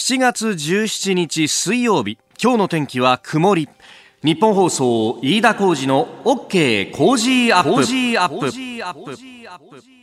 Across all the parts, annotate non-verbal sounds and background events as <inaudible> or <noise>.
7月17日水曜日今日の天気は曇り。ニッポン放送飯田浩司の OK Cozy up。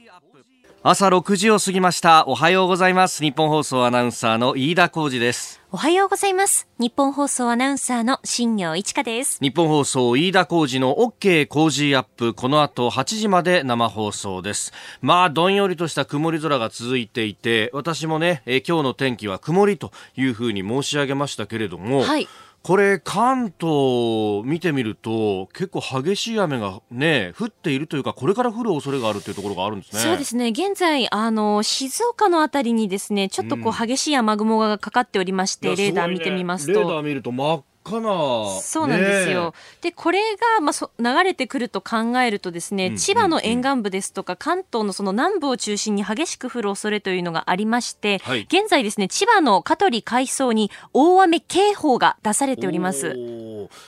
朝6時を過ぎました。おはようございます。ニッポン放送アナウンサーの飯田浩司です。おはようございます。ニッポン放送アナウンサーの新行市佳です。ニッポン放送飯田浩司の OK Cozy up。この後8時まで生放送です。まあどんよりとした曇り空が続いていて私もねえ今日の天気は曇りというふうに申し上げましたけれども、はいこれ関東見てみると結構激しい雨がね降っているというかこれから降る恐れがあるというところがあるんですね。そうですね。現在あの静岡のあたりにですねちょっとこう激しい雨雲がかかっておりまして、いやレーダー見てみますごいねレーダとー見ると真っ赤なそうなんですよ。で、これが、まあ、そ流れてくると考えるとですね、うん千葉の沿岸部ですとか、関東のその南部を中心に激しく降る恐れというのがありまして、はい現在ですね、千葉の香取海藻に大雨警報が出されております。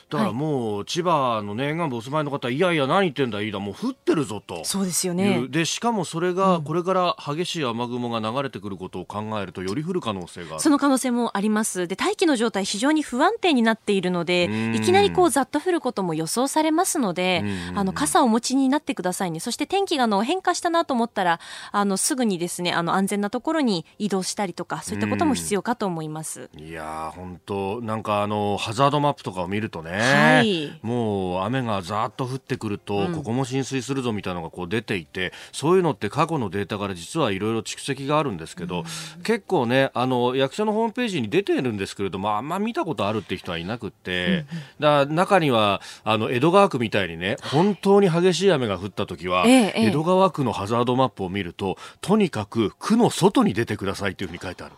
だからもう、千葉の、ね、沿岸部お住まいの方いやいや何言ってんだ飯田もう降ってるぞと。そうですよいねう。でしかもそれがこれから激しい雨雲が流れてくることを考えるとより降る可能性がその可能性もあります。で、大気の状態非常に不安定になっているのでうん、いきなりこうざっと降ることも予想されますのでう、んあの、傘をお持ちになってくださいね。そして天気があの変化したなと思ったら、あの、すぐにですね、あの、安全なところに移動したりとか、そういったことも必要かと思います。いやー本当なんかあのハザードマップとかを見るとね、はい。もう雨がざーっと降ってくると、うん。ここも浸水するぞみたいなのがこう出ていてそういうのって過去のデータから実はいろいろ蓄積があるんですけど、結構ねあの役所のホームページに出てるんですけれどもあんま見たことあるって人はいなくって、だから中にはあの江戸川区みたいにね本当に激しい雨が降った時は、江戸川区のハザードマップを見るととにかく区の外に出てくださいというふうに書いてある。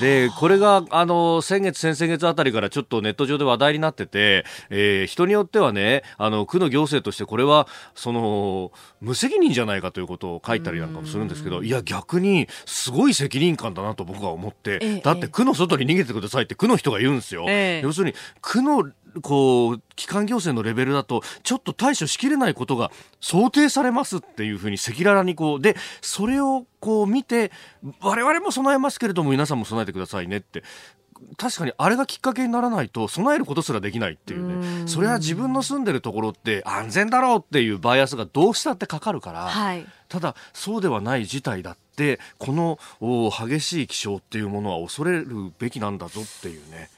で、これが、あの、先月、先々月あたりからちょっとネット上で話題になってて、えー人によってはね、あの、区の行政としてこれは、その、無責任じゃないかということを書いたりなんかもするんですけど、いや、逆に、すごい責任感だなと僕は思って、ええだって区の外に逃げてくださいって区の人が言うんですよ。ええ。要するに、区の、こう、機関行政のレベルだと、ちょっと対処しきれないことが想定されますっていうふうに赤裸々にこう、で、それをこう見て、我々も備えますけれども、皆さんも備えてくださいねって。確かにあれがきっかけにならないと備えることすらできないっていうねそれは自分の住んでるところって安全だろうっていうバイアスがどうしたってかかるから、はい。ただそうではない事態だってこのお激しい気象っていうものは恐れるべきなんだぞっていうね。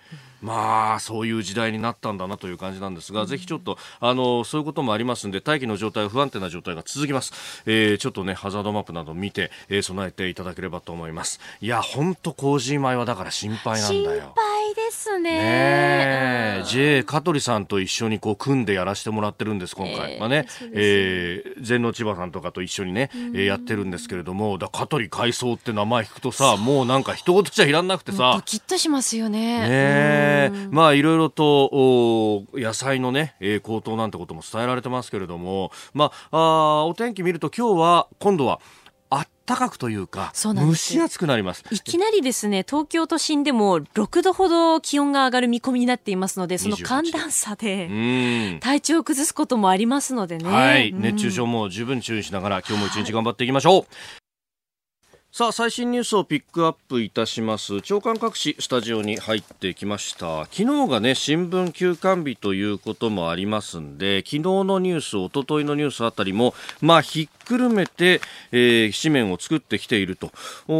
まあそういう時代になったんだなという感じなんですが、ぜひちょっとあのそういうこともありますんで大気の状態不安定な状態が続きます、えーちょっとねハザードマップなど見て、えー備えていただければと思います。いや本当工事前はだから心配なん心だよ。配ですね。ねえ、J 香取さんと一緒にこう組んでやらせてもらってるんです今回、ええまあねね。えー全農千葉さんとかと一緒にね、えーやってるんですけれどもだ香取海藻って名前聞くとさもうなんか一言じゃいらんなくてドさキッとしますよね。ねまあいろいろとお野菜のね、えー高騰なんてことも伝えられてますけれども。まああーお天気見ると今日は今度はあったかくというか蒸し暑くなります。いきなりですね、東京都心でも6度ほど気温が上がる見込みになっていますので、その28寒暖差でうん。体調を崩すこともありますのでね。はい、うん。熱中症も十分注意しながら今日も一日頑張っていきましょう。さあ最新ニュースをピックアップいたします。長官各紙スタジオに入ってきました。昨日がね新聞休刊日ということもありますんで昨日のニュース一昨日のニュースあたりもまあひっくるめて、えー紙面を作ってきていると。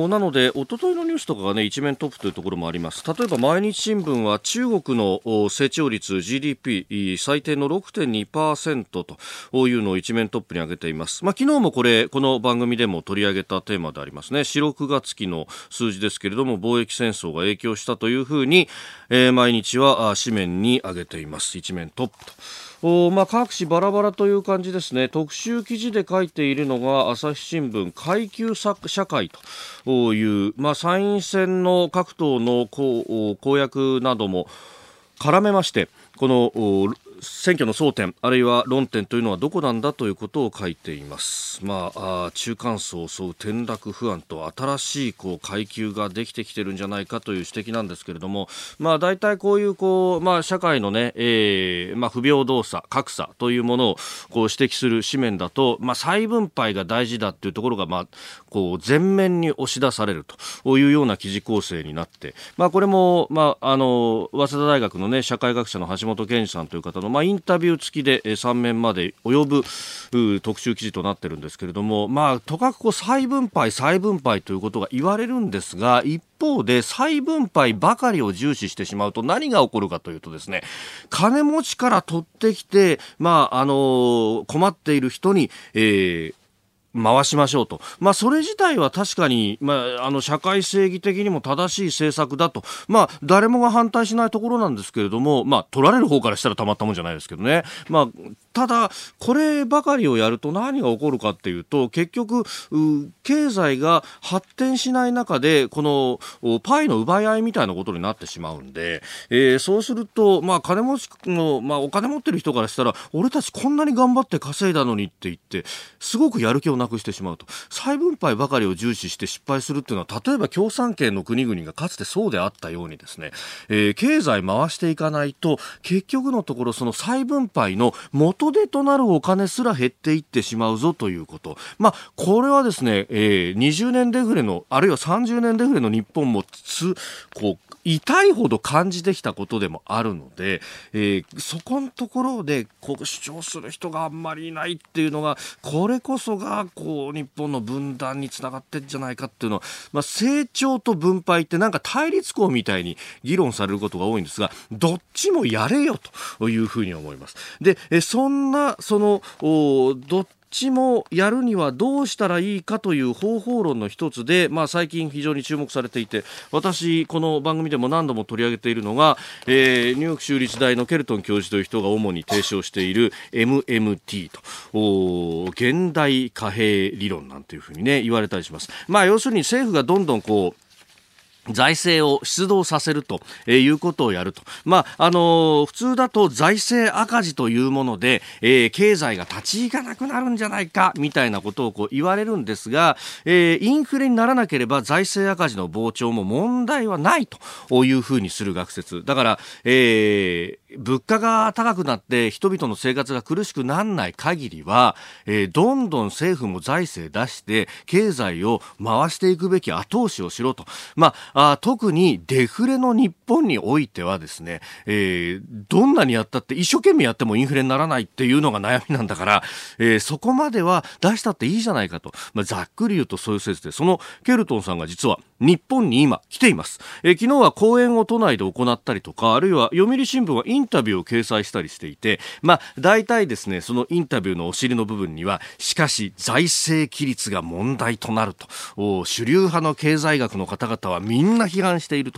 なので一昨日のニュースとかがね一面トップというところもあります。例えば毎日新聞は中国の成長率 GDP 最低の6.2%というのを一面トップに挙げています。まあ昨日もこれこの番組でも取り上げたテーマでありますね。4、6月期の数字ですけれども貿易戦争が影響したというふうに、えー毎日は紙面に挙げています。一面トップと。おまあ、各紙バラバラという感じですね。特集記事で書いているのが朝日新聞階級社会という、まあ、参院選の各党の公公約なども絡めましてこの選挙の争点あるいは論点というのはどこなんだということを書いています。まあ、あ中間層を襲う転落不安と新しいこう階級ができてきてるんじゃないかという指摘なんですけれども、まあ、大体こういうこう、まあ、社会のね、えーまあ、不平等さ格差というものをこう指摘する紙面だと、まあ、再分配が大事だというところが、まあ、こう全面に押し出されるというような記事構成になって、まあ、これも、まあ、あの早稲田大学の、ね、社会学者の橋本健二さんという方の、まあ、インタビュー付きで3面まで及ぶ特集記事となっているんですけれども、まあ、とかくこう再分配、再分配ということが言われるんですが一方で再分配ばかりを重視してしまうと何が起こるかというとですね金持ちから取ってきて、まああの困っている人に、えー回しましょうと。まあ、それ自体は確かに、まあ、あの、社会正義的にも正しい政策だと。まあ、誰もが反対しないところなんですけれども、まあ、取られる方からしたらたまったもんじゃないですけどね。まあ、ただ、こればかりをやると何が起こるかっていうと、結局、経済が発展しない中で、この、パイの奪い合いみたいなことになってしまうんで、えー、そうすると、まあ、金持ちの、まあ、お金持ってる人からしたら、俺たちこんなに頑張って稼いだのにって言って、すごくやる気をなくしてしまうと。再分配ばかりを重視して失敗するっていうのは、例えば共産圏の国々がかつてそうであったようにですね、えー、経済回していかないと、結局のところその再分配の元手となるお金すら減っていってしまうぞということ。まあ、これはですね、えー、20年デフレの、あるいは30年デフレの日本もつ、こう、痛いほど感じてきたことでもあるので、えー、そこのところでこう主張する人があんまりいないっていうのがこれこそがこう日本の分断につながってんじゃないかっていうのは、まあ、成長と分配ってなんか対立校みたいに議論されることが多いんですがどっちもやれよというふうに思います。で、えそんなそのどっちもやるにはどうしたらいいかという方法論の一つで、まあ、最近非常に注目されていて私、この番組でも何度も取り上げているのが、えー、ニューヨーク州立大のケルトン教授という人が主に提唱している MMT と現代貨幣理論なんていうふうに、ね、言われたりします。まあ、要するに政府がどんどんこう財政を出動させるということをやると。まあ、あの、普通だと財政赤字というもので、えー、経済が立ち行かなくなるんじゃないか、みたいなことをこう言われるんですが、えー、インフレにならなければ財政赤字の膨張も問題はないというふうにする学説。だから、えー、物価が高くなって人々の生活が苦しくならない限りは、えー、どんどん政府も財政出して経済を回していくべき後押しをしろと。まあ、あ特にデフレの日本においてはですね、えー、どんなにやったって一生懸命やってもインフレにならないっていうのが悩みなんだから、えー、そこまでは出したっていいじゃないかと。まあ、ざっくり言うとそういう説で、そのケルトンさんが実は日本に今来ています。えー、昨日は講演を都内で行ったりとか、あるいは読売新聞はインタビューを掲載したりしていて、まあ、大体ですね、そのインタビューのお尻の部分には、しかし財政規律が問題となると、主流派の経済学の方々はみんな批判している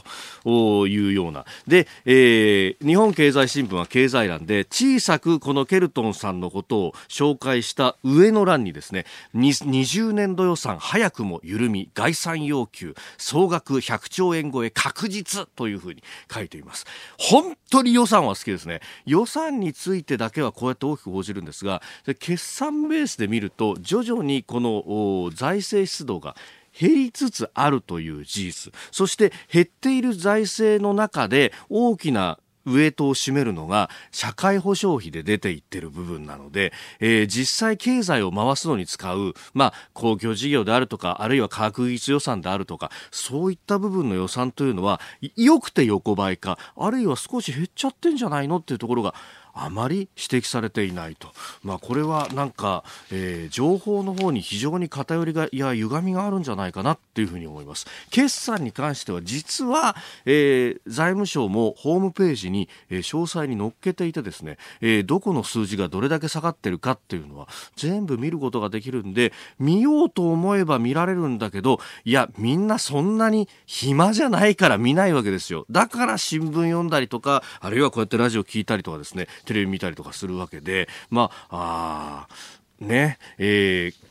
というような。で、えー、日本経済新聞は経済欄で小さくこのケルトンさんのことを紹介した上の欄にですね、20年度予算早くも緩み、概算要求、総額100兆円超え確実というふうに書いています。本当に予算は好きですね。予算についてだけはこうやって大きく報じるんですが、決算ベースで見ると徐々にこの財政出動が減りつつあるという事実そして減っている財政の中で大きなウエイトを占めるのが社会保障費で出ていってる部分なので、えー、実際経済を回すのに使う、まあ、公共事業であるとか、あるいは科学技術予算であるとか、そういった部分の予算というのは、良くて横ばいか、あるいは少し減っちゃってんじゃないのっていうところがあまり指摘されていないと、まあ、これはなんか、えー、情報の方に非常に偏りがいや歪みがあるんじゃないかなっていうふうに思います。決算に関しては実は、えー、財務省もホームページに、えー、詳細に載っけていてですね、えー、どこの数字がどれだけ下がってるかっていうのは全部見ることができるんで見ようと思えば見られるんだけどいやみんなそんなに暇じゃないから見ないわけですよ。だから新聞読んだりとかあるいはこうやってラジオ聞いたりとかですねテレビ見たりとかするわけで、まあ、あね、えー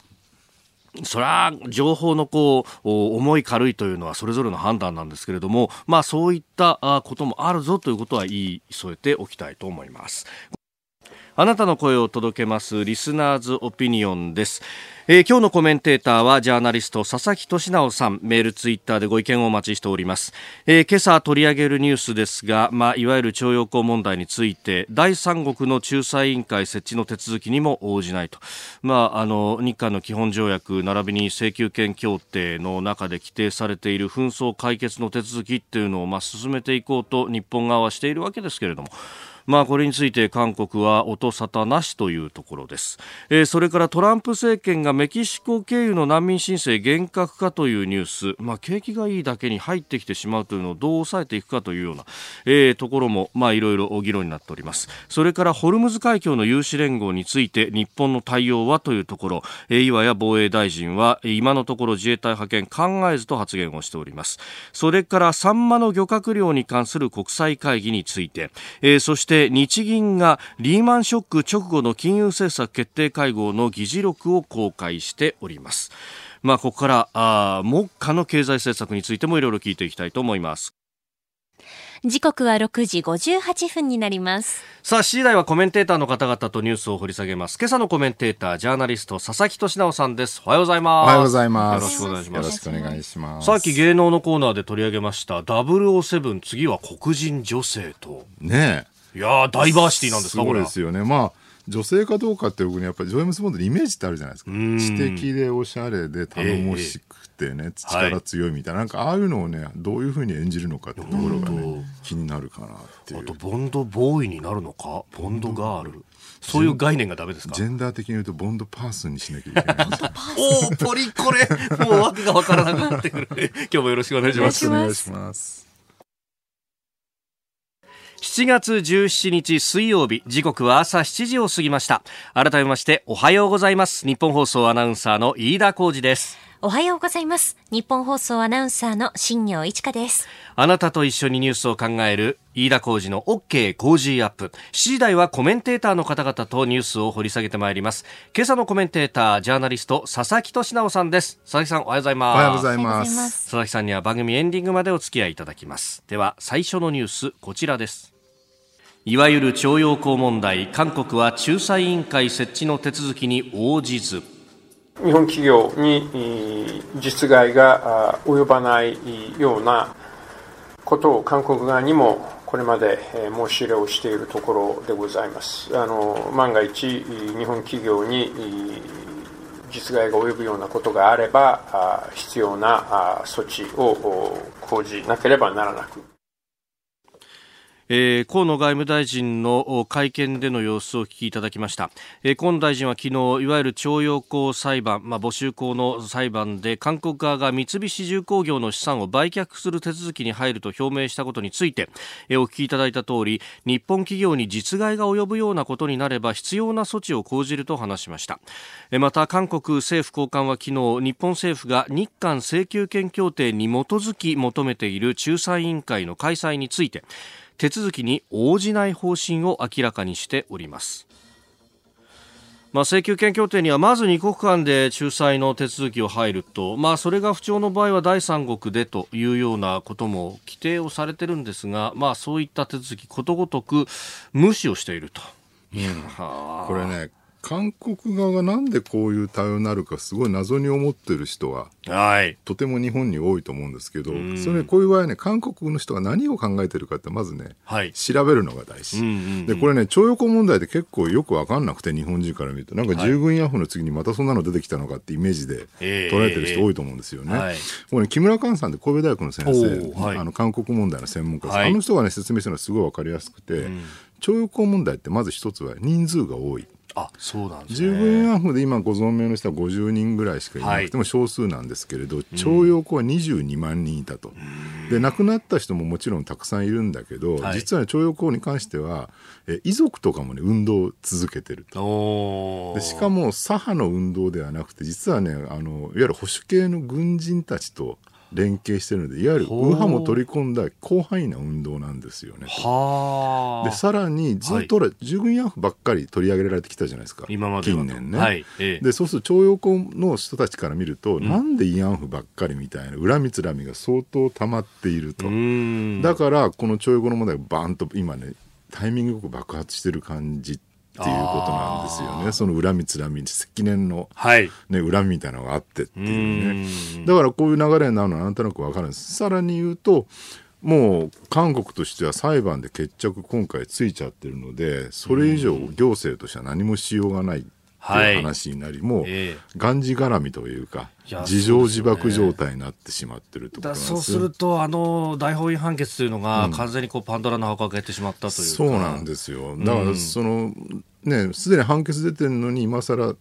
それは情報のこう重い軽いというのはそれぞれの判断なんですけれども、まあ、そういったこともあるぞということは言い添えておきたいと思います。あなたの声を届けますリスナーズオピニオンです。えー、今日のコメンテーターはジャーナリスト佐々木俊直さん。メールツイッターでご意見をお待ちしております、えー、今朝取り上げるニュースですが、まあ、いわゆる徴用工問題について第三国の仲裁委員会設置の手続きにも応じないと、まあ、あの日韓の基本条約並びに請求権協定の中で規定されている紛争解決の手続きっていうのを、まあ、進めていこうと日本側はしているわけですけれども。まあ、これについて韓国は音沙汰なしというところです、えー、それからトランプ政権がメキシコ経由の難民申請厳格化というニュース、まあ、景気がいいだけに入ってきてしまうというのをどう抑えていくかというような、えー、ところも、まあ、いろいろ議論になっております。それからホルムズ海峡の有志連合について日本の対応はというところ、えー、岩谷防衛大臣は今のところ自衛隊派遣考えずと発言をしております。それからサンマの漁獲量に関する国際会議について、えー、そしてして日銀がリーマンショック直後の金融政策決定会合の議事録を公開しております。まあ、ここからあ目下の経済政策についてもいろいろ聞いていきたいと思います。時刻は6時58分になります。さあ C 台はコメンテーターの方々とニュースを掘り下げます。今朝のコメンテータージャーナリスト佐々木俊直さんです。おはようございます。おはようございます。よろしくお願いします。よろしくお願いします。さっき芸能のコーナーで取り上げました007次は黒人女性と。ねいやダイバーシティなんですかこれですよね。まあ女性かどうかって僕にやっぱりジョームス・ボンドのイメージってあるじゃないですか。知的でおしゃれで頼もしくてね、えー、力強いみたいな、はい、なんかああいうのをねどういうふうに演じるのかってところがね気になるかなっていう。あとボンドボーイになるのか？ボンドガール。そういう概念がダメですか？ジェンダー的に言うとボンドパーソンにしなきゃいけない <laughs> おおポリコレ。もう訳が分からなくなってくる。<laughs> 今日もよろしくお願いします。お願いします7月17日水曜日時刻は朝7時を過ぎました。改めましておはようございます。日本放送アナウンサーの飯田浩二です。おはようございます。日本放送アナウンサーの新業一華です。あなたと一緒にニュースを考える飯田浩二の OK 工事アップ。7時台はコメンテーターの方々とニュースを掘り下げてまいります。今朝のコメンテータージャーナリスト佐々木俊直さんです。佐々木さんおはようございます。おはようございます。佐々木さんには番組エンディングまでお付き合いいただきます。では最初のニュースこちらですいわゆる徴用工問題韓国は仲裁委員会設置の手続きに応じず。日本企業に実害が及ばないようなことを韓国側にもこれまで申し入れをしているところでございます。あの万が一日本企業に実害が及ぶようなことがあれば必要な措置を講じなければならなく。えー、河野外務大臣の会見での様子をお聞きいただきました、えー、河野大臣は昨日いわゆる徴用工裁判、まあ、募集工の裁判で韓国側が三菱重工業の資産を売却する手続きに入ると表明したことについて、えー、お聞きいただいた通り日本企業に実害が及ぶようなことになれば必要な措置を講じると話しました、えー、また韓国政府高官は昨日日本政府が日韓請求権協定に基づき求めている仲裁委員会の開催について手続きに応じない方針を明らかにしておりますまあ、請求権協定にはまず2国間で仲裁の手続きを入ると、まあ、それが不調の場合は第三国でというようなことも規定をされているんですが、まあ、そういった手続きことごとく無視をしていると。うん、これね韓国側がなんでこういう対応になるかすごい謎に思ってる人は、はい、とても日本に多いと思うんですけど、それこういう場合ね韓国の人が何を考えてるかってまずね、はい、調べるのが大事、うんうんうん、でこれね徴用工問題って結構よく分かんなくて日本人から見ると。なんか従軍ヤフの次にまたそんなの出てきたのかってイメージで捉えてる人多いと思うんですよね。はい、これね木村寛さんって神戸大学の先生、はい、あの韓国問題の専門家です、あの人がね説明したのはすごい分かりやすくて、うん、徴用工問題ってまず一つは人数が多い。あそうなんですね。従軍ヤフで今ご存命の人は50人ぐらいしかいなくても少数なんですけれど、はい、徴用工は22万人いたと。で亡くなった人ももちろんたくさんいるんだけど、はい、実は徴用工に関してはえ遺族とかもね運動を続けてると。でしかも左派の運動ではなくて実はねあのいわゆる保守系の軍人たちと連携してるのでいわゆる右派も取り込んだ広範囲な運動なんですよね。でさらにずっと、はい、従軍慰安婦ばっかり取り上げられてきたじゃないですか。今まで近年ね。はい。ええ、でそうすると徴用工の人たちから見ると、うん、なんで慰安婦ばっかりみたいな恨みつらみが相当溜まっていると。だからこの徴用工の問題がバーンと今ねタイミングよく爆発してる感じいうことなんですよね。その恨みつらみ、積年の、はい。ね、恨みみたいなのがあってっていうね。うんだからこういう流れになるのはなんとなくわかるんです。さらに言うと、もう韓国としては裁判で決着今回ついちゃってるので、それ以上行政としては何もしようがないっていう話になり、もうえがんじがらみというか自情自爆状態になってしまってるとそうすると、あの大法院判決というのが、完全にこうパンドラの箱を開けてしまったというか、そうなんですよ。だから、その、ね、すでに判決出てるのに、今更、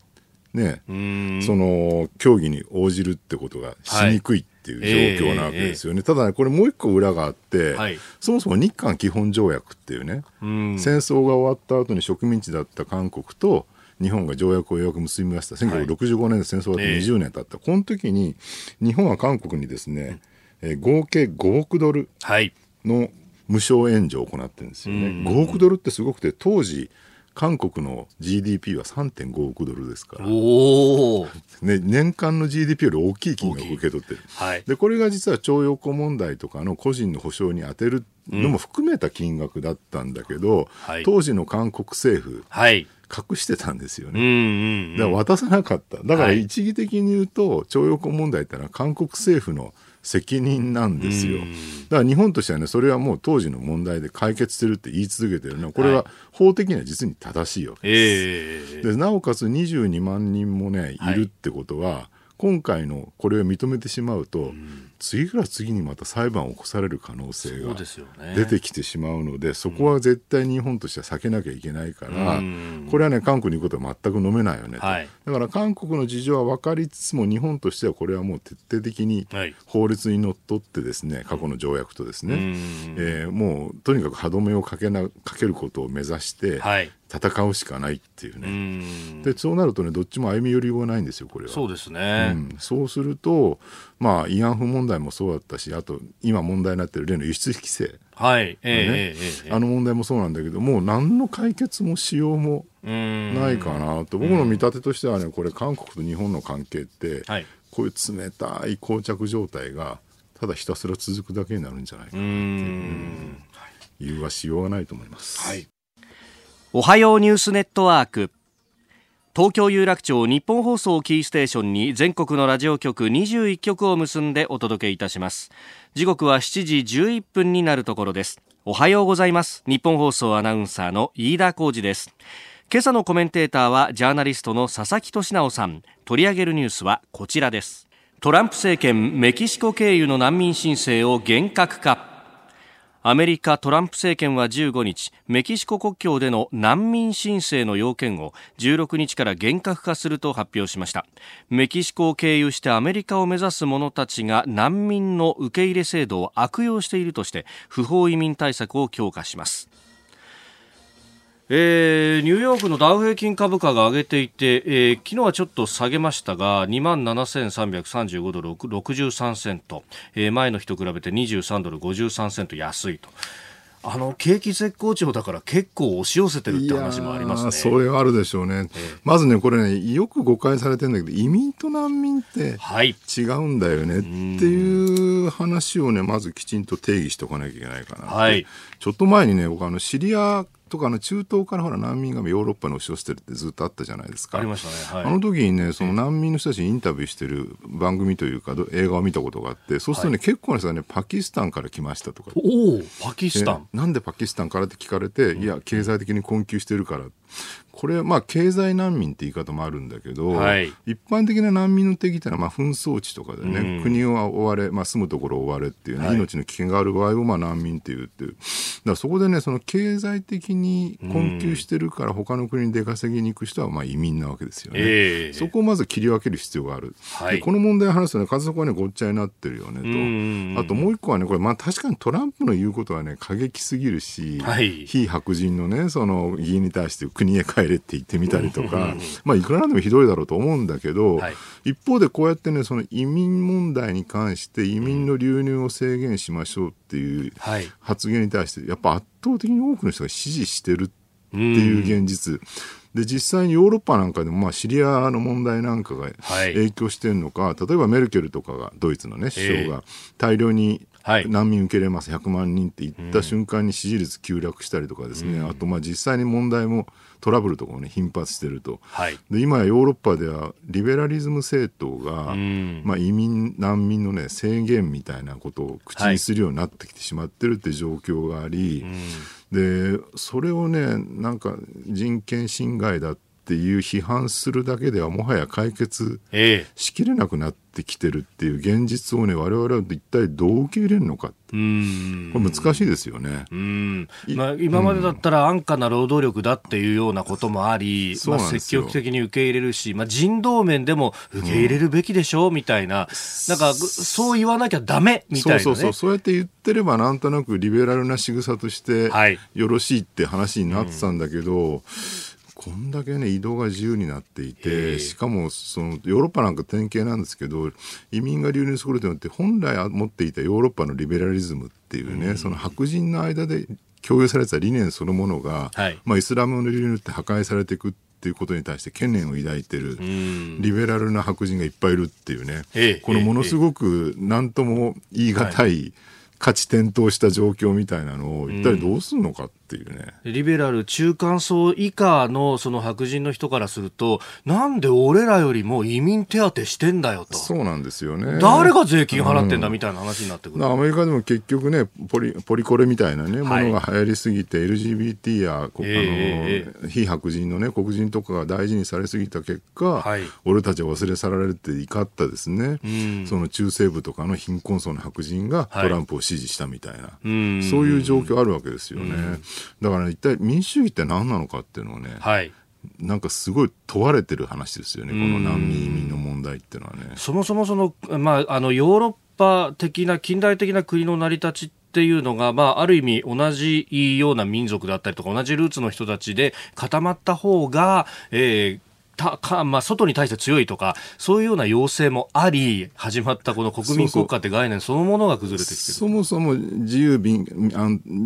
ね、うん。その、協議に応じるってことがしにくいっていう状況なわけですよね。ただね、これもう一個裏があって、はい。そもそも日韓基本条約っていうね、うん。戦争が終わった後に植民地だった韓国と日本が条約をようやく結びました。1965年で戦争が終わって20年経った。この時に日本は韓国にですね、えー合計5億ドルはい。の無償援助を行ってるんですよね。5億ドルってすごくて、当時、韓国の GDP は3.5億ドルですから。ね、年間の GDP より大きい金額を受け取ってる。はい。で、これが実は徴用工問題とかの個人の保障に充てるのも含めた金額だったんだけど、はい当時の韓国政府、はい。隠してたんですようんね。うんだから渡さなかった。だからはい一義的に言うと、徴用工問題ってのは韓国政府の責任なんですよ。だから日本としてはね、それはもう当時の問題で解決してるって言い続けてるのは、これは法的には実に正しいわけです。ええでなおかつ22万人もね、はいいるってことは、今回のこれを認めてしまうと、次から次にまた裁判を起こされる可能性が。出てきてしまうので、そこは絶対に日本としては避けなきゃいけないから、うんこれはね、韓国に行くことは全く飲めないよねと。はいだから韓国の事情は分かりつつも、日本としてはこれはもう徹底的にはい法律にのっとってですね、過去の条約とですね、うんえーもうとにかく歯止めをかけなかけることを目指してはい。戦うしかないっていううね。ん。でそうなるとねどっちも歩み寄りがないんですよこれは。そうですうね。ん、そうすると、まあ、慰安婦問題もそうだったしあと今問題になってる例の輸出規制、はい。えねえええええあの問題もそうなんだけどもう何の解決もしようもうんないかなと、僕の見立てとしてはねこれ韓国と日本の関係って、はい。こういう冷たい膠着状態がただひたすら続くだけになるんじゃないかうな、ん。理由はしようがないと思います。はい。おはようニュースネットワーク。東京有楽町日本放送キーステーションに全国のラジオ局21局を結んでお届けいたします。時刻は7時11分になるところです。おはようございます。日本放送アナウンサーの飯田浩二です。今朝のコメンテーターはジャーナリストの佐々木俊直さん。取り上げるニュースはこちらです。トランプ政権メキシコ経由の難民申請を厳格化。アメリカトランプ政権は15日メキシコ国境での難民申請の要件を16日から厳格化すると発表しました。メキシコを経由してアメリカを目指す者たちが難民の受け入れ制度を悪用しているとして不法移民対策を強化します。えーニューヨークのダウ平均株価が上げていて、えー昨日はちょっと下げましたが、2万7335ドル63セント、えー前の日と比べて23ドル53セント安いと。あの、景気絶好調だから結構押し寄せてるって話もありますね。それはあるでしょうね、まずね、これね、よく誤解されてるんだけど、移民と難民ってはい。違うんだよねっていう話をね、まずきちんと定義しておかなきゃいけないかなはいちょっと前にね、僕、あのシリアとかの中東からほら難民がヨーロッパに押し寄せてるってずっとあったじゃないですか。ありましたね。あはい。の時にね、その難民の人たちにインタビューしてる番組というか、ど映画を見たことがあって、そうするとね、結構な人がね、パキスタンから来ましたとか。おおパキスタン。でなんでパキスタンからって聞かれて、いや、経済的に困窮してるから。これ、まあ、経済難民って言い方もあるんだけど、はい一般的な難民の定義ってのは、まあ、紛争地とかでね、うん国を追われ、まあ、住むところを追われっていうね、はい命の危険がある場合を、まあ、難民っていうっていう。だからそこでね、その経済的に困窮してるから、他の国に出稼ぎに行く人は、まあ、移民なわけですよね。ええそこをまず切り分ける必要がある。はいでこの問題を話すとね、数そこはね、ごっちゃになってるようんねと。あともう一個はね、これ、まあ確かにトランプの言うことはね、過激すぎるし、はい非白人のね、その議員に対して国へ帰れって言ってみたりとか、まあいくらなんでもひどいだろうと思うんだけど、はい。一方でこうやってね、その移民問題に関して移民の流入を制限しましょうっていうはい。発言に対して、やっぱ圧倒的に多くの人が支持してるっていう現実。で、実際にヨーロッパなんかでも、まあ、シリアの問題なんかがはい。影響してるのか、例えばメルケルとかが、ドイツのね、首相が大量に難民受け入れます、100万人って言った瞬間に支持率急落したりとかですね、あとまあ実際に問題もトラブルとかもね頻発してると、はい、で今やヨーロッパではリベラリズム政党が、まあ、移民難民のね制限みたいなことを口にするようになってきてしまってるって状況があり、でそれをねなんか人権侵害だっていう批判するだけではもはや解決しきれなくなってきてるっていう現実をね我々は一体どう受け入れるのかうん。これ難しいですよね。うん。まあ、今までだったら安価な労働力だっていうようなこともあり、まあ、積極的に受け入れるし、まあ、人道面でも受け入れるべきでしょう、みたいな、なんかそう言わなきゃだめみたいな、ね、そうそうそう。そうやって言ってればなんとなくリベラルな仕草としてよろしいって話になってたんだけど、はいうんこんだけね移動が自由になっていてしかもそのヨーロッパなんか典型なんですけど移民が流入することによって本来持っていたヨーロッパのリベラリズムっていうね、うん、その白人の間で共有されてた理念そのものが、はい、まあ、イスラムの流入って破壊されていくっていうことに対して懸念を抱いてるリベラルな白人がいっぱいいるっていうね、このものすごく何とも言い難い、価値転倒した状況みたいなのを一体どうするのかっていうね、うん、リベラル中間層以下のその白人の人からするとなんで俺らよりも移民手当してんだよと。そうなんですよね。誰が税金払ってんだみたいな話になってくる、うん、アメリカでも結局ねポリポリコレみたいなね、ものが流行りすぎて LGBT や、えー、あの非白人のね黒人とかが大事にされすぎた結果、はい、俺たちは忘れ去られて怒ったですね、うん、その中西部とかの貧困層の白人がトランプを支支持したみたいな、そういう状況あるわけですよね。だから、ね、一体民主主義って何なのかっていうのをね、はい、なんかすごい問われてる話ですよね、この難民移民の問題っていうのはね。そもそもその、まあ、あのヨーロッパ的な近代的な国の成り立ちっていうのが、まあ、ある意味同じような民族だったりとか同じルーツの人たちで固まった方が、えー、たか、まあ、外に対して強いとか、そういうような要請もあり、始まったこの国民国家って概念そのものが崩れてきてそもそも自由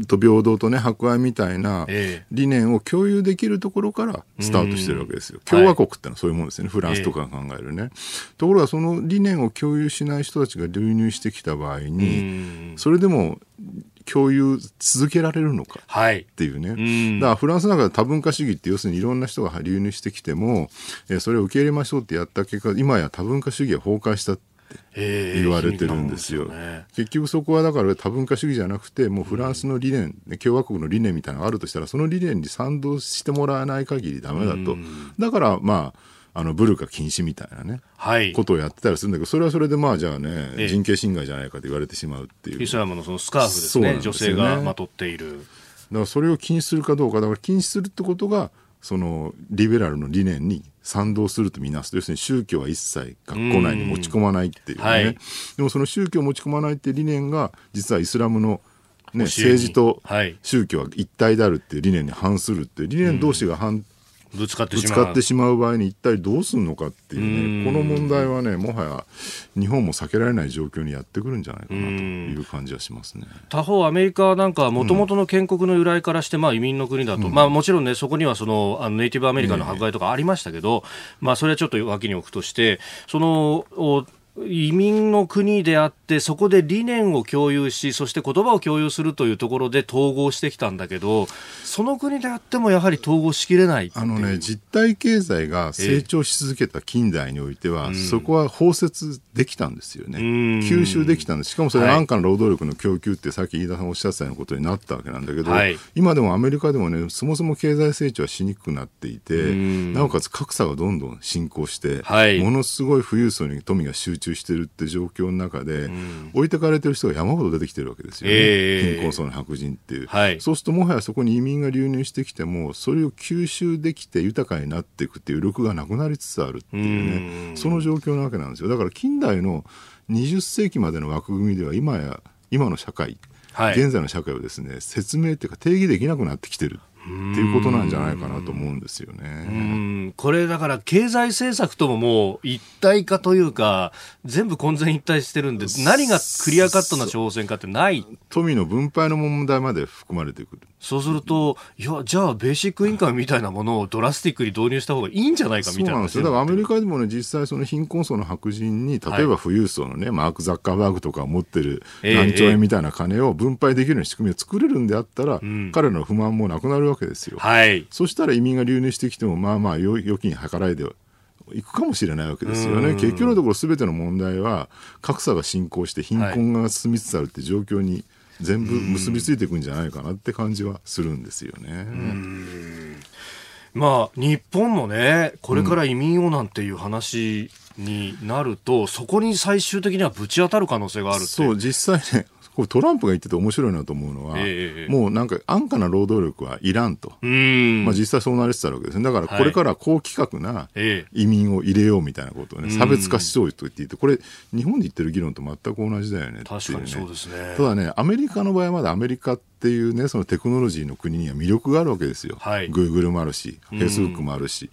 と平等とね、博愛みたいな理念を共有できるところからスタートしてるわけですよ。共和国ってのはそういうものですよね、フランスとかが考えるね。ところがその理念を共有しない人たちが流入してきた場合に、それでも共有続けられるのかっていうね、はい、だからフランスなんかで多文化主義って要するにいろんな人が流入してきても、えー、それを受け入れましょうってやった結果今や多文化主義は崩壊したって言われてるんですよ。ね、結局そこはだから多文化主義じゃなくてもうフランスの理念、うん、共和国の理念みたいなのがあるとしたらその理念に賛同してもらわない限りダメだと。だからまああのブルカ禁止みたいなね、はい、ことをやってたりするんだけど、それはそれでまあじゃあね、ええ、人権侵害じゃないかと言われてしまうっていう。イスラムのそのスカーフですね、すね。女性がまとっている。だからそれを禁止するかどうか、だから禁止するってことが、そのリベラルの理念に賛同するとみなす要するに宗教は一切学校内に持ち込まないっていうね、はい、でもその宗教を持ち込まないっていう理念が実はイスラムの、ね、政治と宗教は一体であるっていう理念に反するっていう。理念同士が反うぶつかってしまう。場合に一体どうするのかっていうねこの問題はねもはや日本も避けられない状況にやってくるんじゃないかなという感じはしますね。他方アメリカなんかはもともとの建国の由来からして、まあ、移民の国だと、うん、まあ、もちろんねそこにはそのあのネイティブアメリカの迫害とかありましたけど、まあ、それはちょっと脇に置くとしてその移民の国であってそこで理念を共有しそして言葉を共有するというところで統合してきたんだけどその国であってもやはり統合しきれないあのね実体経済が成長し続けた近代においては、えー、そこは包摂できたんですよね。吸収できたんです。しかもそれ安価な労働力の供給ってさっき飯田さんおっしゃったようなことになったわけなんだけど、はい、今でもアメリカでもねそもそも経済成長はしにくくなっていてなおかつ格差がどんどん進行して、はい、ものすごい富裕層に富が集中してるって状況の中で、うん、置いてかれてる人が山ほど出てきてるわけですよね、えー、貧困層の白人っていう、はい、そうするともはやそこに移民が流入してきてもそれを吸収できて豊かになっていくっていう力がなくなりつつあるっていうね、うその状況なわけなんですよ。だから近代の20世紀までの枠組みでは今や今の社会はい、現在の社会をですね説明っていうか定義できなくなってきてるっっていうことなんじゃないかなと思うんですよね。これだから経済政策とももう一体化というか全部混然一体してるんで何がクリアカットな挑戦かってない富の分配の問題まで含まれてくる。そうすると、いや、じゃあ、ベーシックインカムみたいなものをドラスティックに導入した方がいいんじゃないかみたいな。そうなんですよ。だからアメリカでもね、実際その貧困層の白人に、例えば富裕層のね、はい、マーク・ザッカーバーグとか持ってる何兆円みたいな金を分配できるような仕組みを作れるんであったら、えー、彼らの不満もなくなるわけですよ。はい。そしたら移民が流入してきても、まあまあ、預金計らいでいくかもしれないわけですよね。結局のところ全ての問題は格差が進行して貧困が進みつつあるって状況に、はい全部結びついていくんじゃないかなって感じはするんですよね。まあ、日本もね、これから移民をなんていう話になると、うん、そこに最終的にはぶち当たる可能性があるそう、実際ね、これトランプが言ってて面白いなと思うのは、えー、もうなんか安価な労働力はいらんと。んまあ実際そうなりつつあるわけですね。だからこれから高規格な移民を入れようみたいなことをね、差別化しそうと言っていて、これ日本で言ってる議論と全く同じだよね、ね、確かにそうですね。ただね、アメリカの場合はまだアメリカっていうね、そのテクノロジーの国には魅力があるわけですよ。はい、Google もあるし、Facebook もあるし。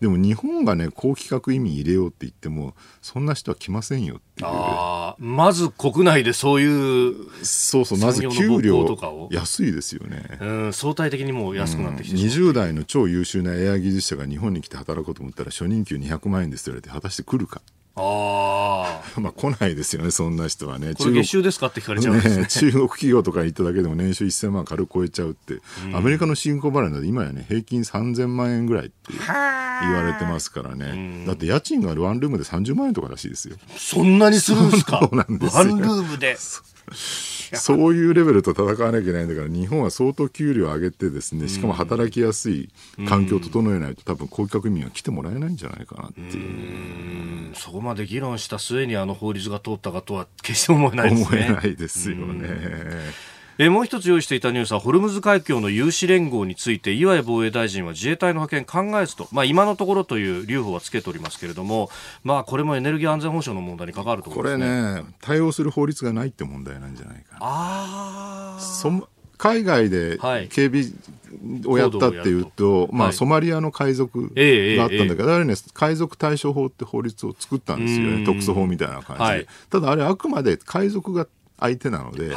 でも日本がね、高規格移民入れようって言っても、そんな人は来ませんよっていう。あまず国内でそういう。そうそう。まず給料安いですよね。うん、相対的にも安くなってきて、うん、20代の超優秀なエア技術者が日本に来て働こうと思ったら初任給200万円ですと言われて果たして来るか？あ <laughs> あ。まあ来ないですよね、そんな人はね。これ月収ですかって聞かれちゃうんですね、ね、<laughs> 中国企業とか行っただけでも年収1000万軽く超えちゃうって、うん、アメリカの新興払いなど今やね、平均3000万円ぐらいって言われてますからね。うん、だって家賃がワンルームで30万円とからしいですよ。そんなにするんですか？<laughs> そうなんですワンルームで。そういうレベルと戦わなきゃいけないんだから日本は相当給料を上げてですねしかも働きやすい環境を整えないと多分高級民は来てもらえないんじゃないかなっていうそこまで議論した末にあの法律が通ったかとは決して思えないですね。思えないですよね。えもう一つ用意していたニュースはホルムズ海峡の有志連合について岩井防衛大臣は自衛隊の派遣考えずと、まあ、今のところという留保はつけておりますけれども、まあ、これもエネルギー安全保障の問題に関わるところ、ね、これね対応する法律がないって問題なんじゃないかな。あ海外で警備をやったっていうと、まあ、ソマリアの海賊があったんだけど、あれね、海賊対処法って法律を作ったんですよね、特措法みたいな感じで。ただ、あれ、あくまで海賊が相手なので、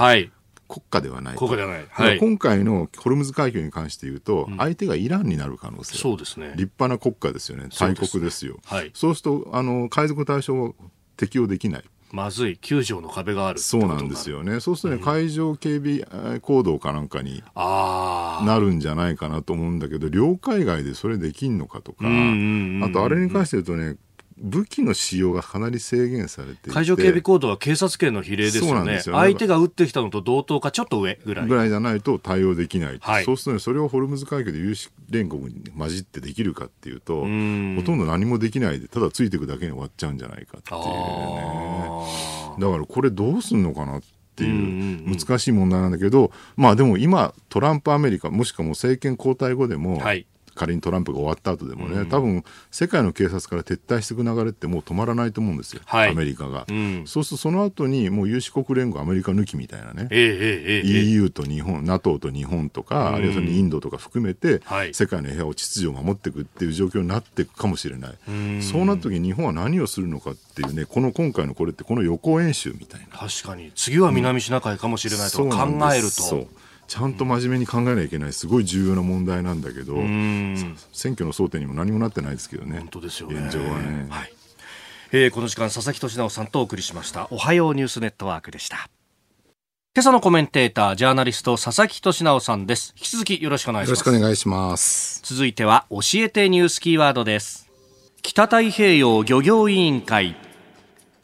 国家ではない国家ではない、はい、今回のホルムズ海峡に関して言うと、相手がイランになる可能性、そうですね。立派な国家ですよね。大国ですよ。そう,、はい、そうするとあの海賊対象を適用できない。まずい。9条の壁があるそうなんですよね。そうするとね、うん、海上警備行動かなんかになるんじゃないかなと思うんだけど領海外でそれできんのかとか、あとあれに関して言うとね武器の使用がかなり制限されて海上警備行動は警察権の比例ですよね、よ。相手が撃ってきたのと同等か、ちょっと上ぐらい。ぐらいじゃないと対応できない、はい、そうすると、ね、それをホルムズ海峡で有志連合に混じってできるかっていうと、ほとんど何もできないで、ただついていくだけに終わっちゃうんじゃないかっていうね。だからこれ、どうすんのかなっていう難しい問題なんだけど、まあでも今、トランプアメリカ、もしくはもう政権交代後でも、はい仮にトランプが終わった後でもね、うん、多分世界の警察から撤退していく流れってもう止まらないと思うんですよ、はい、アメリカが、うん、そうするとその後にもう有志国連合アメリカ抜きみたいなね、えーえー、EU と日本 NATO と日本とか、うん、あるいはそのインドとか含めて、はい、世界の平和を秩序を守っていくっていう状況になっていくかもしれない、そうなった時に日本は何をするのかっていうねこの今回のこれってこの予行演習みたいな。確かに。次は南シナ海かもしれないと考えると、ちゃんと真面目に考えなきゃいけないすごい重要な問題なんだけど選挙の争点にも何もなってないですけどね。本当ですよね。現状はね、はい。えー、この時間佐々木俊直さんとお送りしました。おはようニュースネットワークでした。今朝のコメンテータージャーナリスト佐々木俊直さんです。引き続きよろしくお願いします。よろしくお願いします。続いては教えてニュースキーワードです。北太平洋漁業委員会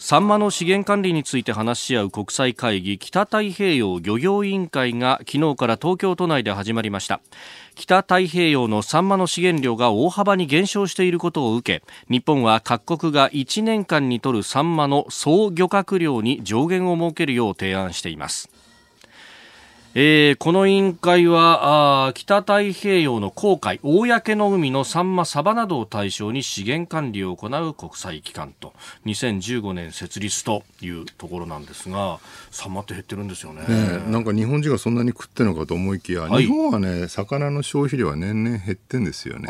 サンマの資源管理について話し合う国際会議北太平洋漁業委員会が昨日から東京都内で始まりました。北太平洋のサンマの資源量が大幅に減少していることを受け日本は各国が1年間にとるサンマの総漁獲量に上限を設けるよう提案しています。えー、この委員会はあ北太平洋の航海公の海のサンマサバなどを対象に資源管理を行う国際機関と2015年設立というところなんですがサンマって減ってるんですよね。ねなんか日本人がそんなに食ってるのかと思いきや、はい、日本はね魚の消費量は年々減ってんですよね。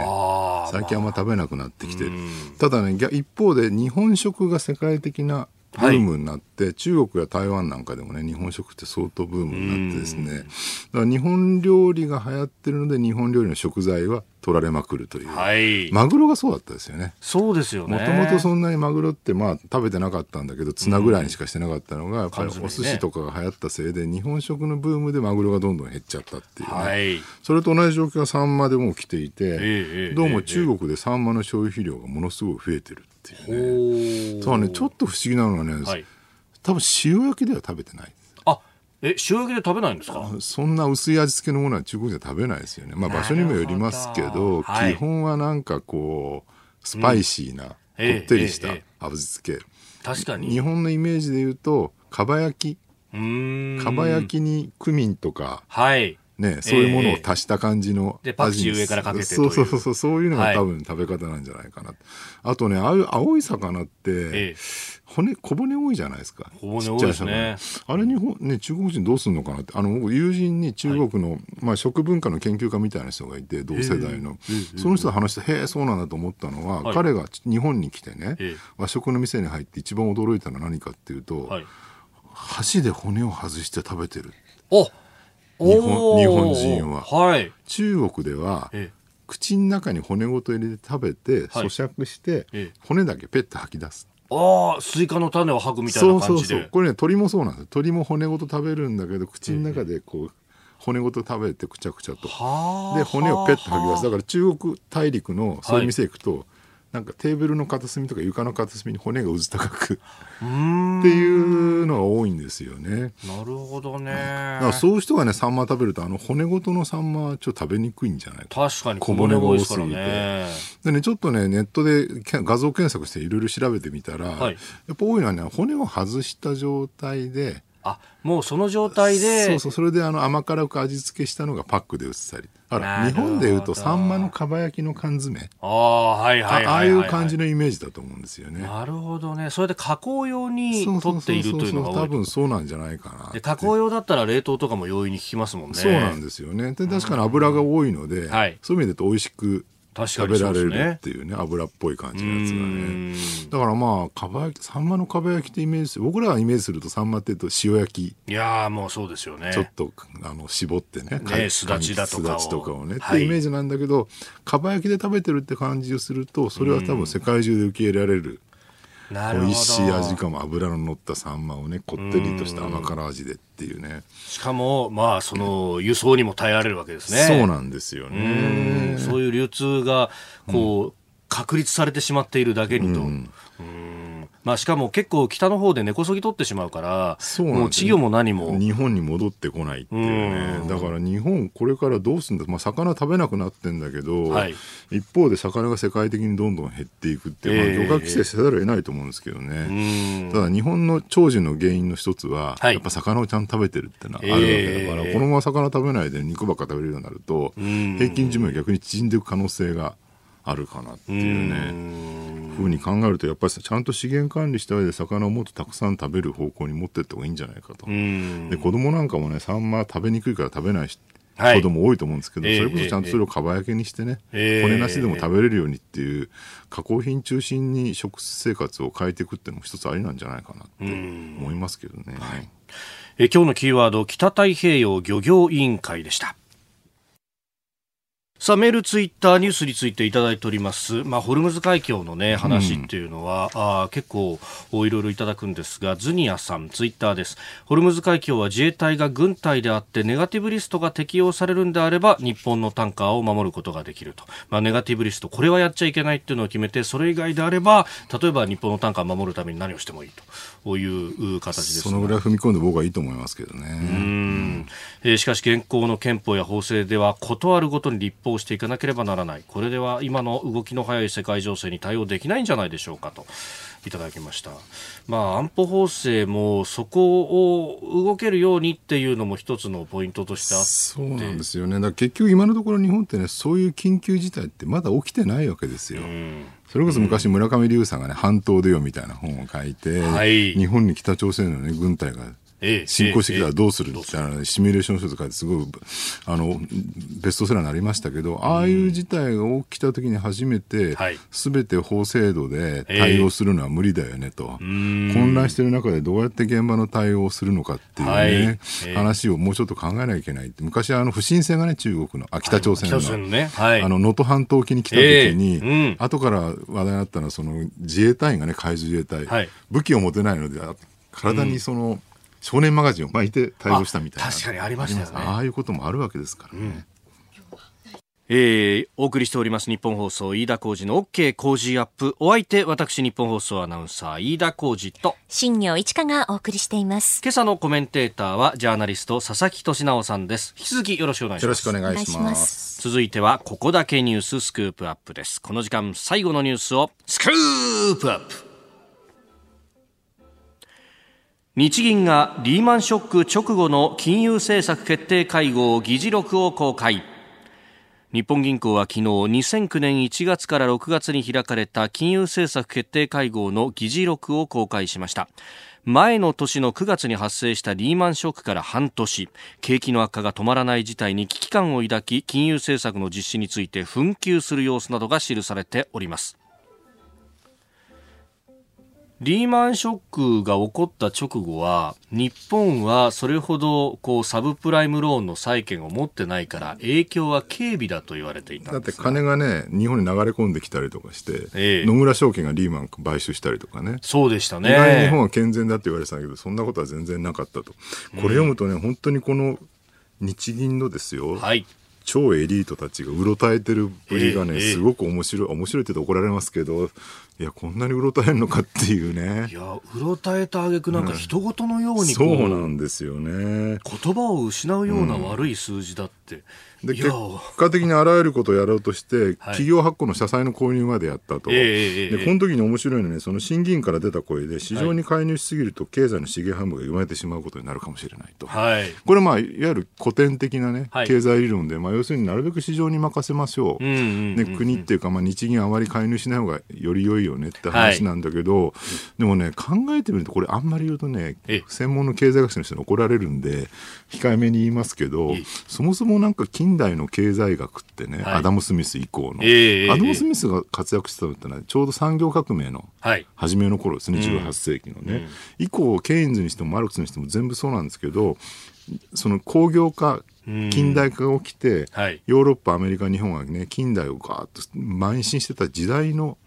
最近あんま食べなくなってきてる、ただね一方で日本食が世界的なブームになって、はい、中国や台湾なんかでもね日本食って相当ブームになってですね。だから日本料理が流行ってるので日本料理の食材は取られまくるという、はい、マグロがそうだったですよね。そうですよね。もともとそんなにマグロってまあ食べてなかったんだけどツナぐらいにしかしてなかったのが、やっぱりお寿司とかが流行ったせいで日本食のブームでマグロがどんどん減っちゃったっていうね、はい、それと同じ状況がサンマでも起きていて、えー、どうも中国でサンマの消費量がものすごい増えてるっていうね。そうね、ちょっと不思議なのがね、はい、多分塩焼きでは食べてない。あえ塩焼きで食べないんですか？そんな薄い味付けのものは中国では食べないですよね。まあ場所にもよりますけど、はい、基本はなんかこう、スパイシーな、こってりした味付け。確かに。日本のイメージで言うと、かば焼き。かば焼きにクミンとか、はい、ね、そういうものを足した感じの味に、え。ー、でパクチー上からかけてそうそうそうそういうのが多分食べ方なんじゃないかな、はい、あとねああいう青い魚って、えー、骨小骨多いじゃないですか。小骨多いですね。あれ日本ね中国人どうすんのかなって。あの友人に中国の、はい、まあ、食文化の研究家みたいな人がいて同世代の、えー、その人と話してへえそうなんだと思ったのは、はい、彼が日本に来てね、和食の店に入って一番驚いたのは何かっていうと、箸で骨を外して食べてる。お日本日本人は、はい、中国では口の中に骨ごと入れて食べて咀嚼して、はい、骨だけペッと吐き出す。ああスイカの種を吐くみたいな感じで。そうそうそう。これね鳥もそうなんです鳥も骨ごと食べるんだけど口の中でこう、骨ごと食べてくちゃくちゃと。で骨をペッと吐き出す。だから中国大陸のそうい。う店行くと、はいなんかテーブルの片隅とか床の片隅に骨がうず高くっていうのが多いんですよね。なるほどね。だからそういう人がねサンマ食べるとあの骨ごとのサンマはちょっと食べにくいんじゃないか。確かに小骨が多すぎて。ね、でねちょっとねネットで画像検索していろいろ調べてみたら、はい、やっぱ多いのはね骨を外した状態で。あもうその状態でそうそうそれであの甘辛く味付けしたのがパックで売ってたり。あら日本でいうとサンマのかば焼きの缶詰。ああはいはいああいう感じのイメージだと思うんですよね。なるほどね。それで加工用に取っているというのが多分そうなんじゃないかなで加工用だったら冷凍とかも容易に効きますもんね。そうなんですよね。で確かに油が多いので、はい、そういう意味で言うと美味しく食べられるっていうね油っぽい感じのやつがね。だからまあかば焼きサンマのかば焼きってイメージ僕らはイメージするとサンマっていうと塩焼き。いやもうそうですよね。ちょっとあの絞ってねねすだちだとかを。とかをね、はい、ってイメージなんだけどかば焼きで食べてるって感じをするとそれは多分世界中で受け入れられる美味しい味かも。脂の乗ったサンマをねこってりとした甘辛味でっていうね。しかもまあその輸送にも耐えられるわけですね。そうなんですよね。そういう流通がこう、うん、確立されてしまっているだけにと、うんまあ、しかも結構北の方で根こそぎ取ってしまうからそうもう稚魚も何も。日本に戻ってこないっていうね。だから日本これからどうするんだ、まあ、魚食べなくなってんだけど、はい、一方で魚が世界的にどんどん減っていくっていう、まあ、漁獲規制せざるを得ないと思うんですけどね、ただ日本の長寿の原因の一つは、はい、やっぱ魚をちゃんと食べてるっていうのはあるわけだから、このまま魚食べないで肉ばっか食べれるようになると平均寿命が逆に縮んでいく可能性があるかなっていうねふうに考えるとやっぱりちゃんと資源管理した上で魚をもっとたくさん食べる方向に持っていった方がいいんじゃないかと。で子供なんかもねサンマ食べにくいから食べない子供多いと思うんですけど、はい、それこそちゃんとそれをかば焼きにしてね、えー、骨なしでも食べれるようにっていう加工品中心に食生活を変えていくっていうのも一つありなんじゃないかなって思いますけどね、はい、え今日のキーワード北太平洋漁業委員会でしたさあ、メール、ツイッター、ニュースについていただいております。まあ、ホルムズ海峡のね、話っていうのは、うん、あ結構、いろいろいただくんですが、ズニアさん、ツイッターです。ホルムズ海峡は自衛隊が軍隊であって、ネガティブリストが適用されるんであれば、日本のタンカーを守ることができると。まあ、ネガティブリスト、これはやっちゃいけないっていうのを決めて、それ以外であれば、例えば日本のタンカーを守るために何をしてもいいと。こういう形です、そのぐらい踏み込んで僕はいいと思いますけどね。うん、えー、しかし現行の憲法や法制では、断るごとに立法歩をしていかなければならないこれでは今の動きの速い世界情勢に対応できないんじゃないでしょうかといただきました。まあ、安保法制もそこを動けるようにっていうのも一つのポイントとしてあってそうなんですよね。だ結局今のところ日本ってね、そういう緊急事態ってまだ起きてないわけですよ。それこそ昔村上龍さんがね、半島でよみたいな本を書いて、はい、日本に北朝鮮のね、軍隊が進行してきたらどうするって、シミュレーション書とかすごい、あの、ベストセラーになりましたけど、ああいう事態が起きた時に初めて、すべて法制度で対応するのは無理だよねと。混乱してる中でどうやって現場の対応をするのかっていうね、話をもうちょっと考えなきゃいけない。昔あの不審船がね、中国の、あ、北朝鮮の、あの、能登半島沖に来た時に、後から話題になったのは、その自衛隊員がね、海上自衛隊、武器を持てないので、体にその、少年マガジンを巻いて対応したみたいな。確かにありましたよね。ああいうこともあるわけですからね、うんえー、お送りしております日本放送飯田浩二の OK 工事アップ。お相手私日本放送アナウンサー飯田浩二と。新業一華がお送りしています。今朝のコメンテーターはジャーナリスト佐々木俊直さんです。引き続きよろしくお願いします。よろしくお願いします。続いてはここだけニューススクープアップです。この時間最後のニュースをスクープアップ日銀がリーマンショック直後の金融政策決定会合議事録を公開。日本銀行は昨日2009年1月から6月に開かれた金融政策決定会合の議事録を公開しました。前の年の9月に発生したリーマンショックから半年。景気の悪化が止まらない事態に危機感を抱き金融政策の実施について紛糾する様子などが記されております。リーマンショックが起こった直後は、日本はそれほどこうサブプライムローンの債権を持ってないから、影響は軽微だと言われていただって金がね、日本に流れ込んできたりとかして、ええ、野村証券がリーマン買収したりとかね。そうでしたね。意外に日本は健全だって言われてたけど、そんなことは全然なかったと。これ読むとね、うん、本当にこの日銀のですよ、はい、超エリートたちがうろたえてるぶりがね、えー、すごく面白い、面白いって言うと怒られますけど、いや、こんなにうろたえるのかっていうね。いや、うろたえた挙句なんか人事のように、うん、そうなんですよね。言葉を失うような悪い数字だって。うんで結果的にあらゆることをやろうとして、<laughs> 企業発行の社債の購入までやったと、でこの時に面白いのは、ね、その審議員から出た声で、市場に介入しすぎると、経済の資源半分が生まれてしまうことになるかもしれないと、はい、これ、まあ、いわゆる古典的な、ね、経済理論で、まあ、要するになるべく市場に任せましょう、ね、国っていうか、まあ、日銀あまり介入しない方がより良いよねって話なんだけど、はい、でもね、考えてみると、これ、あんまり言うとね、専門の経済学者の人に怒られるんで、控えめに言いますけど、そもそもなんか近代の経済学ってね、はい、アダム・スミス以降の、えー、アダム・スミスが活躍したのってのはちょうど産業革命の初めの頃ですね、はい、18世紀のね、うん、以降ケインズにしてもマルクスにしても全部そうなんですけどその工業化近代化が起きて、はい、ヨーロッパアメリカ日本はね近代をガーッと邁進してた時代の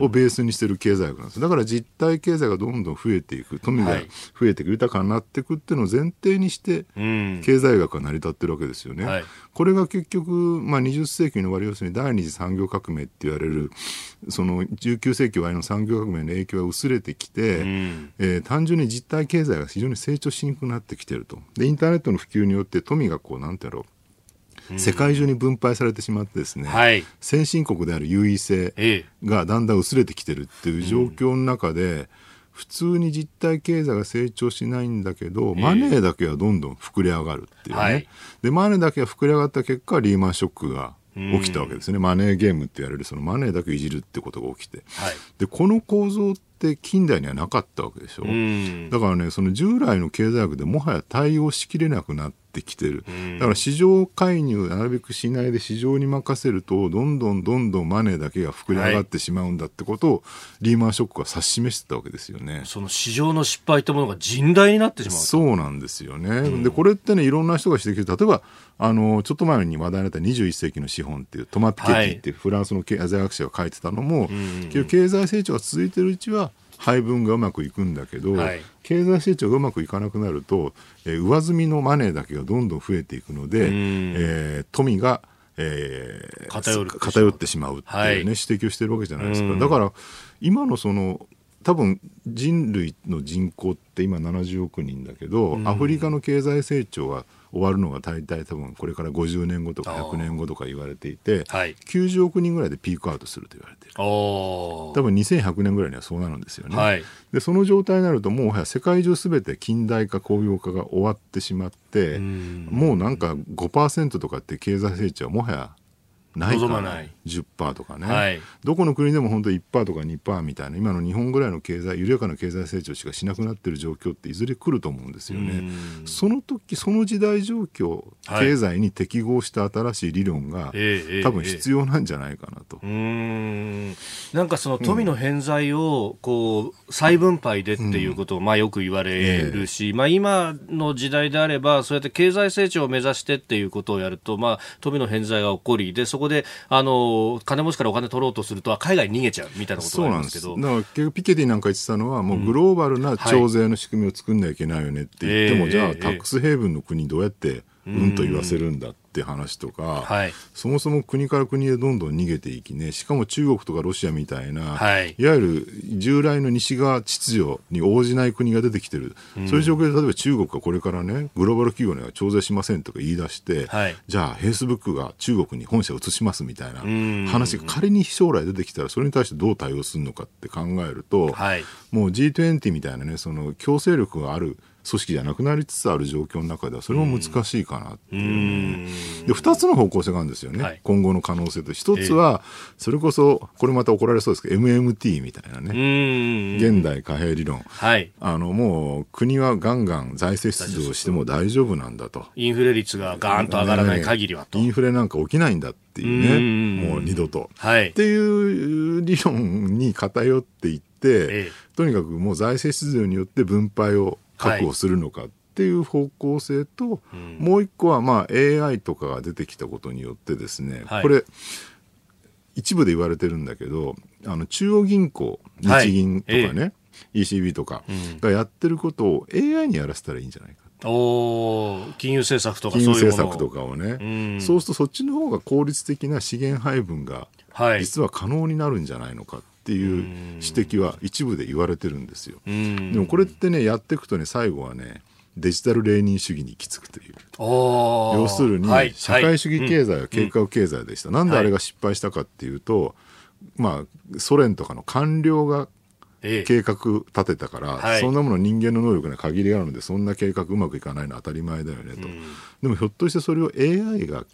をベースにしてる経済学なんです。だから実体経済がどんどん増えていく富が増えていく、豊かになっていくっていうのを前提にして経済学が成り立ってるわけですよね。はい、これが結局、まあ、20世紀の終わり要するに第二次産業革命って言われるその19世紀終わりの産業革命の影響が薄れてきて、うん、えー、単純に実体経済が非常に成長しにくくなってきてると。でインターネットの普及によって富がこうなんてやろう。世界中に分配されてしまってですね、はい、先進国である優位性がだんだん薄れてきてるっていう状況の中で、うん普通に実体経済が成長しないんだけど、マネーだけはどんどん膨れ上がるっていうね、はい、でマネーだけが膨れ上がった結果リーマンショックが起きたわけですね、マネーゲームって言われるそのマネーだけいじるってことが起きて、はい、でこの構造って近代にはなかったわけでしょ、だからねその従来の経済学でもはや対応しきれなくなってってきてる、だから市場介入なるべくしないで市場に任せるとどんどんどんどんマネーだけが膨れ上がってしまうんだってことを、リーマンショックが指し示してたわけですよね。その市場の失敗というものが甚大になってしまうそうなんですよね、うん、でこれってねいろんな人が指摘して例えばあのちょっと前に話題になった21世紀の資本っていうトマピケティっていうフランスの経済学者が書いてたのも、はい、経済成長が続いてるうちは配分がうまくいくんだけど、はい、経済成長がうまくいかなくなると、えー、上積みのマネーだけがどんどん増えていくので、えー、富がえー、偏偏ってしまうっていうね、はい、指摘をしてるわけじゃないですか。だから今のその多分人類の人口って今70億人だけど、アフリカの経済成長は終わるのが大体多分これから50年後とか100年後とか言われていて、はい、90億人ぐらいでピークアウトすると言われている。多分2100年ぐらいにはそうなるんですよね、はい、でその状態になるともう世界中すべて近代化工業化が終わってしまってもうなんか5%とかって経済成長はもはやないかな10%とかね、はい、どこの国でも本当1%とか2%みたいな今の日本ぐらいの経済緩やかな経済成長しかしなくなっている状況っていずれ来ると思うんですよね。その時その時代状況、はい、経済に適合した新しい理論が、えー、多分必要なんじゃないかなと。えー、なんかその富の偏在をこう再分配でっていうことをまあよく言われるし、えー、まあ今の時代であればそうやって経済成長を目指してっていうことをやるとまあ富の偏在が起こりでそこであの金持ちからお金取ろうとすると海外に逃げちゃうみたいなことがありますけど。だから結局ピケティなんか言ってたのはもうグローバルな徴税の仕組みを作んなきゃいけないよねって言っても、はい、じゃあタックスヘイブンの国どうやってうんと言わせるんだって話とか、はい、そもそも国から国へどんどん逃げていきねしかも中国とかロシアみたいな、はい、いわゆる従来の西側秩序に応じない国が出てきてる、うん、そういう状況で例えば中国がこれからねグローバル企業には徴税しませんとか言い出して、はい、じゃあフェイスブックが中国に本社を移しますみたいな話が仮に将来出てきたらそれに対してどう対応するのかって考えると、はい、もう G20 みたいなねその強制力がある組織じゃなくなりつつある状況の中ではそれも難しいかなっていう、ね、で2つの方向性があるんですよね、はい、今後の可能性と1つはそれこそこれまた怒られそうですけど MMT みたいなね。現代貨幣理論、はい、あのもう国はガンガン財政出動しても大丈夫なんだと。インフレ率がガーンと上がらない限りはと、インフレなんか起きないんだっていうね。もう二度と、はい、っていう理論に偏っていって、ええ、とにかくもう財政出動によって分配を確保するのかっていう方向性と、はい、もう一個はまあ AI とかが出てきたことによってですね、はい、これ一部で言われてるんだけどあの中央銀行日銀とかね、はい ECB とかがやってることを AI にやらせたらいいんじゃないか。お金融政策とか金融政策とかをね、そうするとそっちの方が効率的な資源配分が実は可能になるんじゃないのかっていう指摘は一部で言われてるんですよ。でもこれってねやっていくとね最後はねデジタルレーニン主義に行き着くという。要するに社会主義経済は計画経済でした、なんであれが失敗したかっていうと、まあソ連とかの官僚が計画立てたから、はい、そんなもの人間の能力に限りがあるのでそんな計画うまくいかないのは当たり前だよねと、でもひょっとしてそれを AI が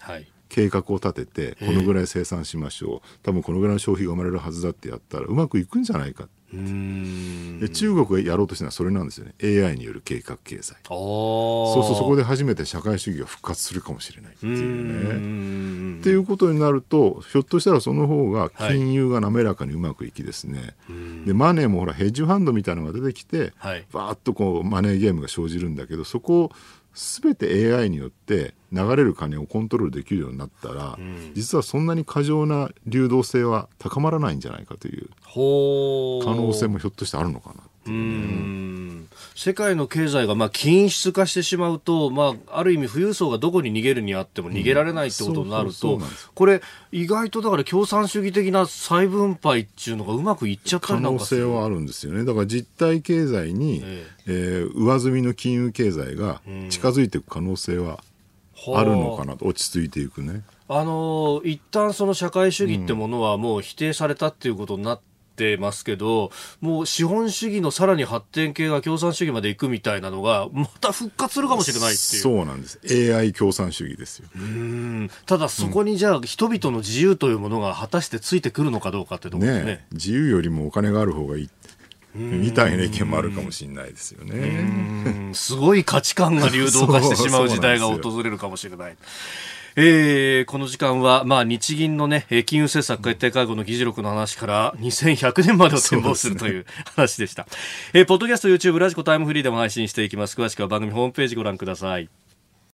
計画を立ててこのぐらい生産しましょう。多分このぐらいの消費が生まれるはずだってやったらうまくいくんじゃないかで中国がやろうとしてるのはそれなんですよね。AI による計画経済。そうするとそこで初めて社会主義が復活するかもしれないっていうね。っていうことになるとひょっとしたらその方が金融が滑らかにうまくいきですね、はい、でマネーもほらヘッジファンドみたいなのが出てきて、はい、バーッとこうマネーゲームが生じるんだけどそこを全て AI によって流れる金をコントロールできるようになったら、うん、実はそんなに過剰な流動性は高まらないんじゃないかという可能性もひょっとしてあるのかなっていう、ね、世界の経済がまあ均質化してしまうと、まあ、ある意味富裕層がどこに逃げるにあっても逃げられないってことになると、これ意外とだから共産主義的な再分配っていうのがうまくいっちゃった可能性はあるんですよね。だから実体経済に、ええ。ー、上積みの金融経済が近づいていく可能性はあるのかなと落ち着いていくね。あの一旦その社会主義ってものはもう否定されたっていうことになってますけど、もう資本主義のさらに発展系が共産主義まで行くみたいなのが、また復活するかもしれないっていう。そうなんです。AI 共産主義ですよ。うんただそこにじゃあ、人々の自由というものが果たしてついてくるのかどうかってところですね、ね、自由よりもお金がある方がいい。みたいな意見もあるかもしれないですよね。すごい価値観が流動化してしまう時代が訪れるかもしれない。<laughs> えー、この時間は、まあ、日銀のね、金融政策決定会合の議事録の話から2100年までを展望するという話でした。えー、ポッドキャスト、YouTube、ラジコタイムフリーでも配信していきます。詳しくは番組ホームページご覧ください。